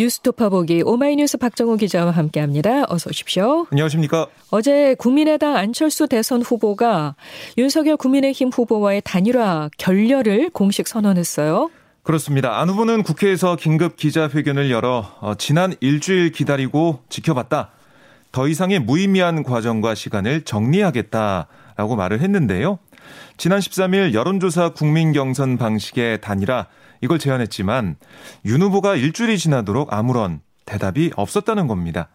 뉴스토파 보기 오마이뉴스 박정호 기자와 함께합니다. 어서 오십시오. 안녕하십니까. 어제 국민의당 안철수 대선 후보가 윤석열 국민의힘 후보와의 단일화 결렬을 공식 선언했어요. 그렇습니다. 안 후보는 국회에서 긴급 기자회견을 열어 어, 지난 일주일 기다리고 지켜봤다. 더 이상의 무의미한 과정과 시간을 정리하겠다라고 말을 했는데요. 지난 13일 여론조사 국민경선 방식의 단일화 이걸 제안했지만 윤 후보가 일주일이 지나도록 아무런 대답이 없었다는 겁니다.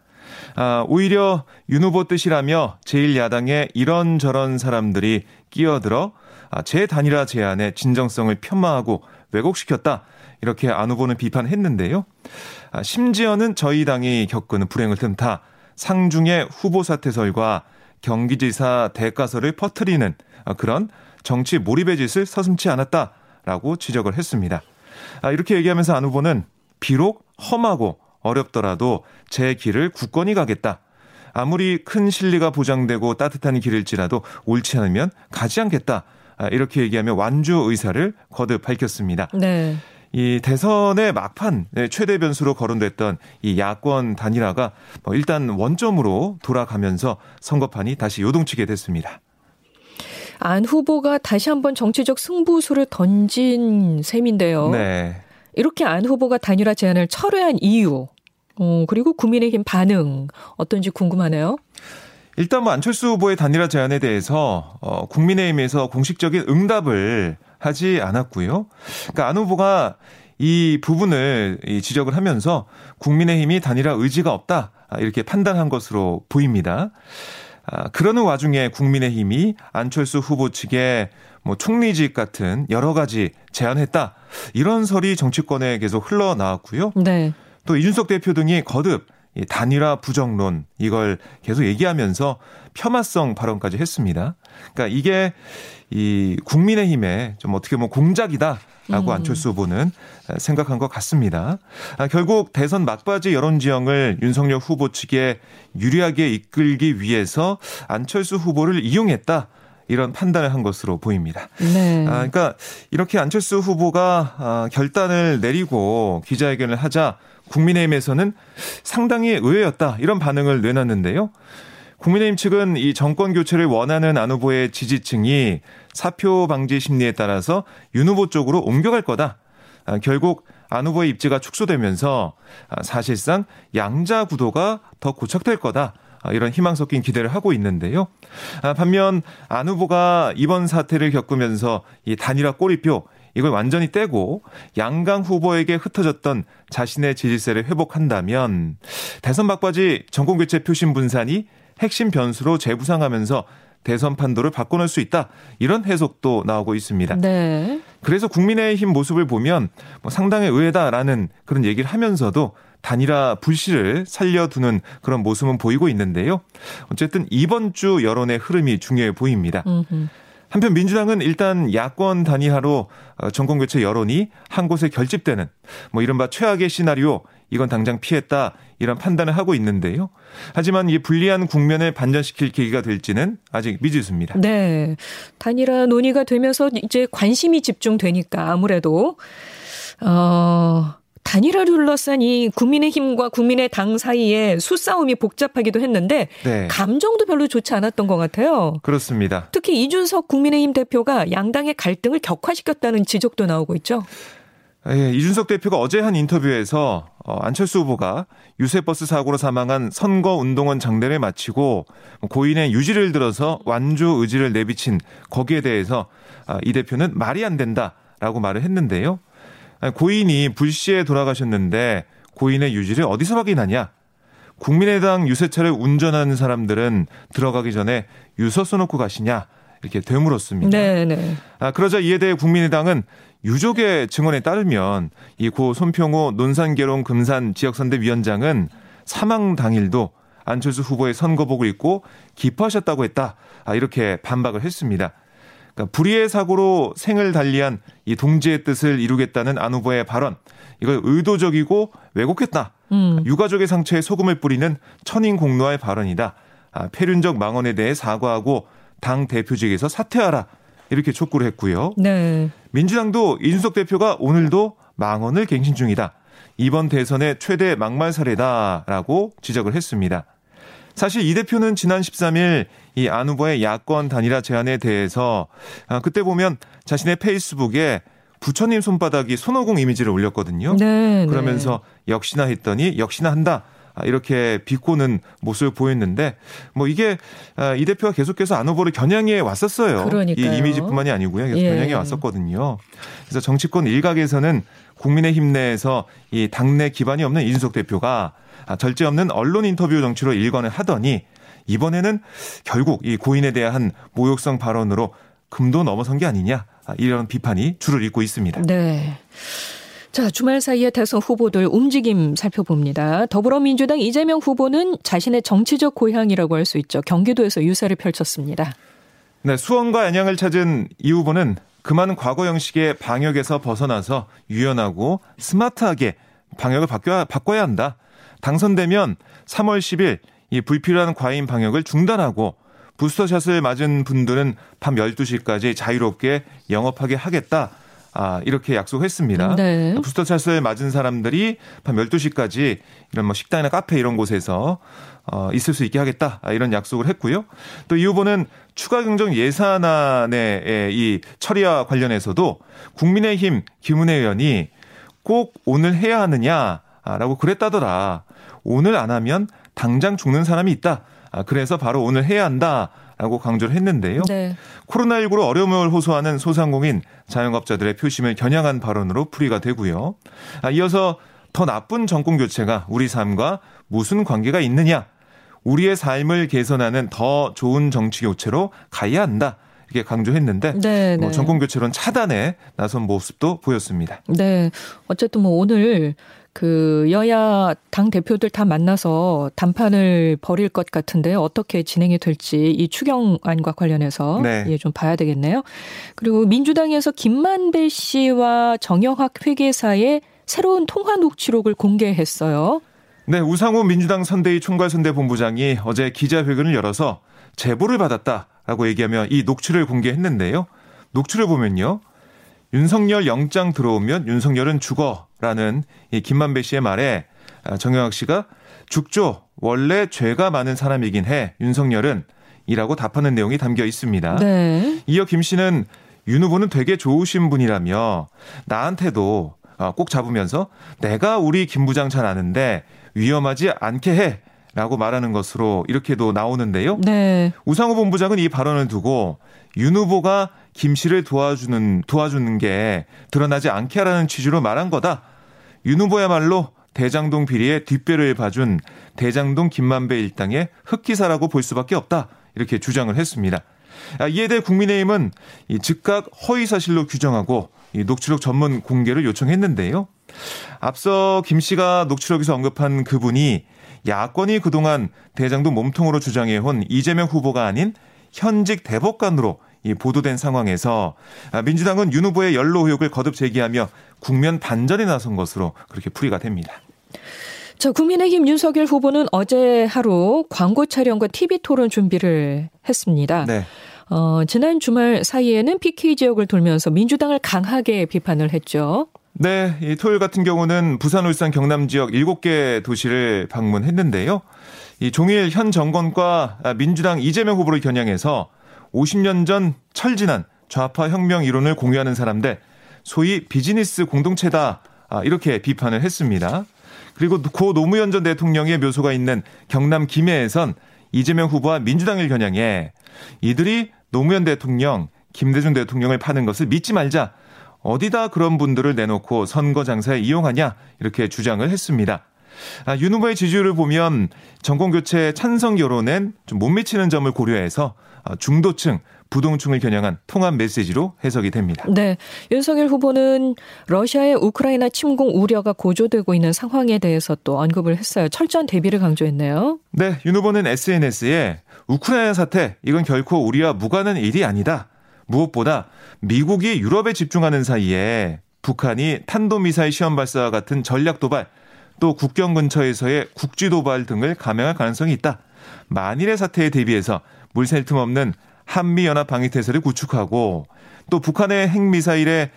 아, 오히려 윤 후보 뜻이라며 제1야당의 이런저런 사람들이 끼어들어 아, 재단일화 제안의 진정성을 폄하하고 왜곡시켰다. 이렇게 안 후보는 비판했는데요. 아, 심지어는 저희 당이 겪은 불행을 틈타 상중의 후보 사퇴설과 경기지사 대가설을 퍼뜨리는 아, 그런 정치 몰입의 짓을 서슴치 않았다라고 지적을 했습니다. 아, 이렇게 얘기하면서 안 후보는 비록 험하고 어렵더라도 제 길을 굳건히 가겠다. 아무리 큰 실리가 보장되고 따뜻한 길일지라도 옳지 않으면 가지 않겠다. 아, 이렇게 얘기하며 완주 의사를 거듭 밝혔습니다. 네. 이 대선의 막판 최대 변수로 거론됐던 이 야권 단일화가 뭐 일단 원점으로 돌아가면서 선거판이 다시 요동치게 됐습니다. 안 후보가 다시 한번 정치적 승부수를 던진 셈인데요. 네. 이렇게 안 후보가 단일화 제안을 철회한 이유, 어, 그리고 국민의힘 반응 어떤지 궁금하네요. 일단 뭐 안철수 후보의 단일화 제안에 대해서 어, 국민의힘에서 공식적인 응답을 하지 않았고요. 그러니까 안 후보가 이 부분을 지적을 하면서 국민의힘이 단일화 의지가 없다 이렇게 판단한 것으로 보입니다. 아, 그러는 와중에 국민의힘이 안철수 후보 측에 뭐 총리직 같은 여러 가지 제안했다. 이런 설이 정치권에 계속 흘러나왔고요. 네. 또 이준석 대표 등이 거듭 이 단일화 부정론 이걸 계속 얘기하면서 폄하성 발언까지 했습니다. 그러니까 이게 이 국민의힘의 좀 어떻게 보면 공작이다 라고 음. 안철수 후보는 생각한 것 같습니다. 아, 결국 대선 막바지 여론 지형을 윤석열 후보 측에 유리하게 이끌기 위해서 안철수 후보를 이용했다. 이런 판단을 한 것으로 보입니다. 네. 아, 그러니까 이렇게 안철수 후보가 아, 결단을 내리고 기자회견을 하자 국민의힘에서는 상당히 의외였다 이런 반응을 내놨는데요. 국민의힘 측은 이 정권 교체를 원하는 안 후보의 지지층이 사표 방지 심리에 따라서 윤 후보 쪽으로 옮겨갈 거다. 아, 결국 안 후보의 입지가 축소되면서 아, 사실상 양자 구도가 더 고착될 거다. 아, 이런 희망 섞인 기대를 하고 있는데요. 반면 안 후보가 이번 사태를 겪으면서 이 단일화 꼬리표 이걸 완전히 떼고 양강 후보에게 흩어졌던 자신의 지지세를 회복한다면 대선 막바지 정권 교체 표심 분산이 핵심 변수로 재부상하면서 대선 판도를 바꿔놓을 수 있다. 이런 해석도 나오고 있습니다. 네. 그래서 국민의힘 모습을 보면 뭐 상당히 의외다라는 그런 얘기를 하면서도 단일화 불씨를 살려두는 그런 모습은 보이고 있는데요. 어쨌든 이번 주 여론의 흐름이 중요해 보입니다. 음흠. 한편 민주당은 일단 야권 단위하로 어, 정권 교체 여론이 한 곳에 결집되는 뭐 이른바 최악의 시나리오 이건 당장 피했다 이런 판단을 하고 있는데요. 하지만 이 불리한 국면을 반전시킬 계기가 될지는 아직 미지수입니다. 네. 단일화 논의가 되면서 이제 관심이 집중되니까 아무래도 어 단일화를 둘러싼 이 국민의힘과 국민의당 사이에 수싸움이 복잡하기도 했는데 네. 감정도 별로 좋지 않았던 것 같아요. 그렇습니다. 특히 이준석 국민의힘 대표가 양당의 갈등을 격화시켰다는 지적도 나오고 있죠. 예, 이준석 대표가 어제 한 인터뷰에서 어, 안철수 후보가 유세버스 사고로 사망한 선거 운동원 장례를 마치고 고인의 유지를 들어서 완주 의지를 내비친 거기에 대해서 아, 이 대표는 말이 안 된다라고 말을 했는데요. 고인이 불시에 돌아가셨는데 고인의 유지를 어디서 확인하냐? 국민의당 유세차를 운전하는 사람들은 들어가기 전에 유서 써놓고 가시냐? 이렇게 되물었습니다. 네, 네. 아, 그러자 이에 대해 국민의당은 유족의 증언에 따르면 이 고 손평호 논산계룡 금산 지역선대위원장은 사망 당일도 안철수 후보의 선거복을 입고 기뻐하셨다고 했다. 아, 이렇게 반박을 했습니다. 그러니까 불의의 사고로 생을 달리한 이 동지의 뜻을 이루겠다는 안 후보의 발언 이걸 의도적이고 왜곡했다. 음. 유가족의 상처에 소금을 뿌리는 천인공노할 발언이다. 아, 폐륜적 망언에 대해 사과하고 당 대표직에서 사퇴하라. 이렇게 촉구를 했고요. 네. 민주당도 이준석 대표가 오늘도 망언을 갱신 중이다. 이번 대선의 최대 막말 사례다라고 지적을 했습니다. 사실 이 대표는 지난 13일 이 안 후보의 야권 단일화 제안에 대해서 아, 그때 보면 자신의 페이스북에 부처님 손바닥이 손오공 이미지를 올렸거든요. 네, 네. 그러면서 네. 역시나 했더니 역시나 한다. 아, 이렇게 비꼬는 모습을 보였는데 뭐 이게 아, 이 대표가 계속해서 안 후보를 겨냥해 왔었어요. 그러니까요. 이 이미지뿐만이 아니고요. 계속 예. 겨냥해 왔었거든요. 그래서 정치권 일각에서는 국민의힘 내에서 이 당내 기반이 없는 이준석 대표가 아, 절제 없는 언론 인터뷰 정치로 일관을 하더니 이번에는 결국 이 고인에 대한 모욕성 발언으로 금도 넘어선 게 아니냐 이런 비판이 줄을 잇고 있습니다. 네. 자, 주말 사이에 대선 후보들 움직임 살펴봅니다. 더불어민주당 이재명 후보는 자신의 정치적 고향이라고 할 수 있죠. 경기도에서 유세를 펼쳤습니다. 네, 수원과 안양을 찾은 이 후보는 그만 과거 형식의 방역에서 벗어나서 유연하고 스마트하게 방역을 바꿔야, 바꿔야 한다. 당선되면 3월 10일 이 불필요한 과잉 방역을 중단하고 부스터샷을 맞은 분들은 밤 12시까지 자유롭게 영업하게 하겠다. 아, 이렇게 약속했습니다. 네. 부스터샷을 맞은 사람들이 밤 12시까지 이런 뭐 식당이나 카페 이런 곳에서 어, 있을 수 있게 하겠다. 아, 이런 약속을 했고요. 또 이 후보는 추가 경정 예산안의 이 처리와 관련해서도 국민의힘 김은혜 의원이 꼭 오늘 해야 하느냐라고 그랬다더라. 오늘 안 하면 당장 죽는 사람이 있다. 아, 그래서 바로 오늘 해야 한다. 라고 강조를 했는데요. 네. 코로나19로 어려움을 호소하는 소상공인 자영업자들의 표심을 겨냥한 발언으로 풀이가 되고요. 아, 이어서 더 나쁜 정권 교체가 우리 삶과 무슨 관계가 있느냐? 우리의 삶을 개선하는 더 좋은 정치 교체로 가야 한다. 이렇게 강조했는데 네, 뭐 네. 정권 교체론 차단에 나선 모습도 보였습니다. 네. 어쨌든 뭐 오늘 그 여야 당 대표들 다 만나서 담판을 벌일 것 같은데 어떻게 진행이 될지 이 추경안과 관련해서 네. 예, 좀 봐야 되겠네요. 그리고 민주당에서 김만배 씨와 정영학 회계사의 새로운 통화 녹취록을 공개했어요. 네, 우상호 민주당 선대위 총괄선대본부장이 어제 기자회견을 열어서 제보를 받았다라고 얘기하며 이 녹취를 공개했는데요. 녹취를 보면요. 윤석열 영장 들어오면 윤석열은 죽어 라는 이 김만배 씨의 말에 아, 정영학 씨가 죽죠. 원래 죄가 많은 사람이긴 해. 윤석열은 이라고 답하는 내용이 담겨 있습니다. 네. 이어 김 씨는 윤 후보는 되게 좋으신 분이라며 나한테도 아, 꼭 잡으면서 내가 우리 김 부장 잘 아는데 위험하지 않게 해. 라고 말하는 것으로 이렇게도 나오는데요. 네. 우상호 본부장은 이 발언을 두고 윤 후보가 김 씨를 도와주는 도와주는 게 드러나지 않게 하라는 취지로 말한 거다. 윤 후보야말로 대장동 비리의 뒷배를 봐준 대장동 김만배 일당의 흑기사라고 볼 수밖에 없다. 이렇게 주장을 했습니다. 아, 이에 대해 국민의힘은 즉각 허위 사실로 규정하고 녹취록 전문 공개를 요청했는데요. 앞서 김 씨가 녹취록에서 언급한 그분이 야권이 그동안 대장동 몸통으로 주장해온 이재명 후보가 아닌 현직 대법관으로 이 보도된 상황에서 아, 민주당은 윤 후보의 연로 의혹을 거듭 제기하며 국면 반전에 나선 것으로 그렇게 풀이가 됩니다. 자, 국민의힘 윤석열 후보는 어제 하루 광고 촬영과 TV 토론 준비를 했습니다. 네. 어, 지난 주말 사이에는 PK 지역을 돌면서 민주당을 강하게 비판을 했죠. 네, 이 토요일 같은 경우는 부산, 울산, 경남 지역 7개 도시를 방문했는데요. 이 종일 현 정권과 민주당 이재명 후보를 겨냥해서 50년 전 철진한 좌파 혁명 이론을 공유하는 사람들, 소위 비즈니스 공동체다. 아, 이렇게 비판을 했습니다. 그리고 고 노무현 전 대통령의 묘소가 있는 경남 김해에선 이재명 후보와 민주당을 겨냥해 이들이 노무현 대통령, 김대중 대통령을 파는 것을 믿지 말자. 어디다 그런 분들을 내놓고 선거 장사에 이용하냐 이렇게 주장을 했습니다. 아, 윤 후보의 지지율을 보면 정권 교체 찬성 여론엔 좀 못 미치는 점을 고려해서 아, 중도층 부동층을 겨냥한 통합 메시지로 해석이 됩니다. 네. 윤석열 후보는 러시아의 우크라이나 침공 우려가 고조되고 있는 상황에 대해서 또 언급을 했어요. 철저한 대비를 강조했네요. 네. 윤 후보는 SNS에 우크라이나 사태 이건 결코 우리와 무관한 일이 아니다. 무엇보다 미국이 유럽에 집중하는 사이에 북한이 탄도미사일 시험 발사와 같은 전략 도발 또 국경 근처에서의 국지 도발 등을 감행할 가능성이 있다. 만일의 사태에 대비해서 물샐 틈 없는 한미 연합 방위 태세를 구축하고 또 북한의 핵미사일에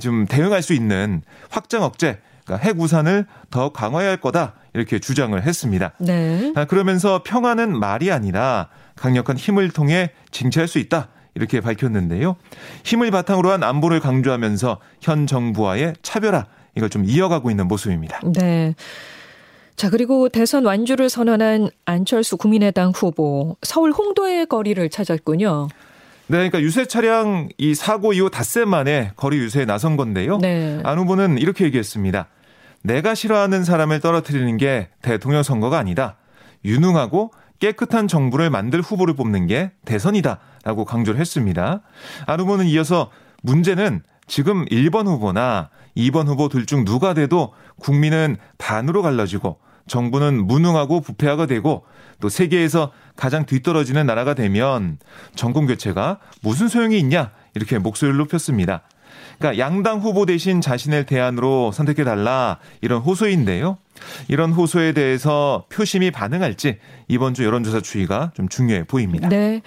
좀 대응할 수 있는 확장 억제 그러니까 핵 우산을 더 강화해야 할 거다 이렇게 주장을 했습니다. 네. 아, 그러면서 평화는 말이 아니라 강력한 힘을 통해 쟁취할 수 있다. 이렇게 밝혔는데요. 힘을 바탕으로 한 안보를 강조하면서 현 정부와의 차별화 이걸 좀 이어가고 있는 모습입니다. 네. 자, 그리고 대선 완주를 선언한 안철수 국민의당 후보 서울 홍도의 거리를 찾았군요. 네, 그러니까 유세 차량 이 사고 이후 닷새 만에 거리 유세에 나선 건데요. 네. 안 후보는 이렇게 얘기했습니다. 내가 싫어하는 사람을 떨어뜨리는 게 대통령 선거가 아니다. 유능하고 깨끗한 정부를 만들 후보를 뽑는 게 대선이다. 라고 강조를 했습니다. 안 후보는 이어서 문제는 지금 1번 후보나 2번 후보 둘 중 누가 돼도 국민은 반으로 갈라지고 정부는 무능하고 부패하게 되고 또 세계에서 가장 뒤떨어지는 나라가 되면 정권 교체가 무슨 소용이 있냐 이렇게 목소리를 높였습니다. 그러니까 양당 후보 대신 자신을 대안으로 선택해 달라 이런 호소인데요. 이런 호소에 대해서 표심이 반응할지 이번 주 여론조사 추이가 좀 중요해 보입니다. 네.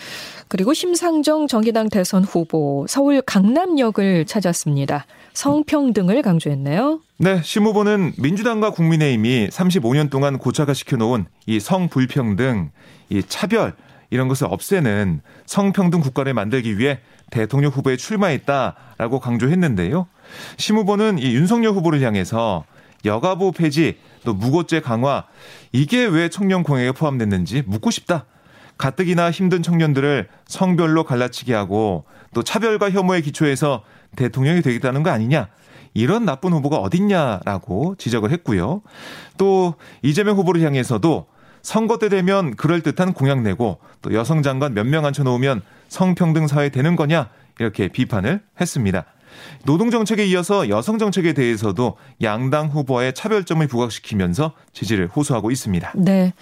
그리고 심상정 정의당 대선 후보 서울 강남역을 찾았습니다. 성평등을 강조했네요. 네, 심 후보는 민주당과 국민의힘이 35년 동안 고착화 시켜 놓은 이 성불평등, 이 차별 이런 것을 없애는 성평등 국가를 만들기 위해 대통령 후보에 출마했다라고 강조했는데요. 심 후보는 이 윤석열 후보를 향해서 여가부 폐지, 또 무고죄 강화 이게 왜 청년 공약에 포함됐는지 묻고 싶다. 가뜩이나 힘든 청년들을 성별로 갈라치게 하고 또 차별과 혐오의 기초에서 대통령이 되겠다는 거 아니냐. 이런 나쁜 후보가 어딨냐라고 지적을 했고요. 또 이재명 후보를 향해서도 선거 때 되면 그럴듯한 공약 내고 또 여성 장관 몇 명 앉혀놓으면 성평등 사회 되는 거냐 이렇게 비판을 했습니다. 노동 정책에 이어서 여성 정책에 대해서도 양당 후보의 차별점을 부각시키면서 지지를 호소하고 있습니다. 네.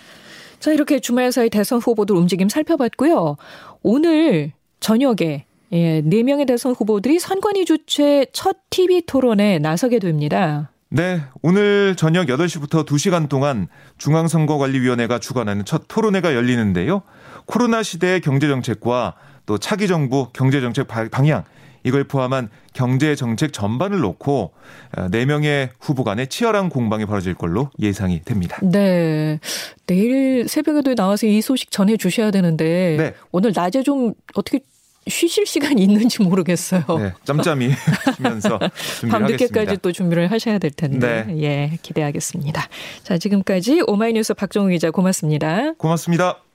자, 이렇게 주말 사이 대선 후보들 움직임 살펴봤고요. 오늘 저녁에 예, 4명의 대선 후보들이 선관위 주최 첫 TV 토론에 나서게 됩니다. 네, 오늘 저녁 8시부터 2시간 동안 중앙선거관리위원회가 주관하는 첫 토론회가 열리는데요. 코로나 시대의 경제정책과 또 차기 정부 경제정책 방향, 이걸 포함한 경제 정책 전반을 놓고 4명의 후보 간의 치열한 공방이 벌어질 걸로 예상이 됩니다. 네. 내일 새벽에도 나와서 이 소식 전해 주셔야 되는데 네. 오늘 낮에 좀 어떻게 쉬실 시간이 있는지 모르겠어요. 네, 짬짬이 쉬면서 밤늦게까지 또 준비를 하셔야 될 텐데. 네. 예, 기대하겠습니다. 자, 지금까지 오마이뉴스 박정우 기자 고맙습니다. 고맙습니다.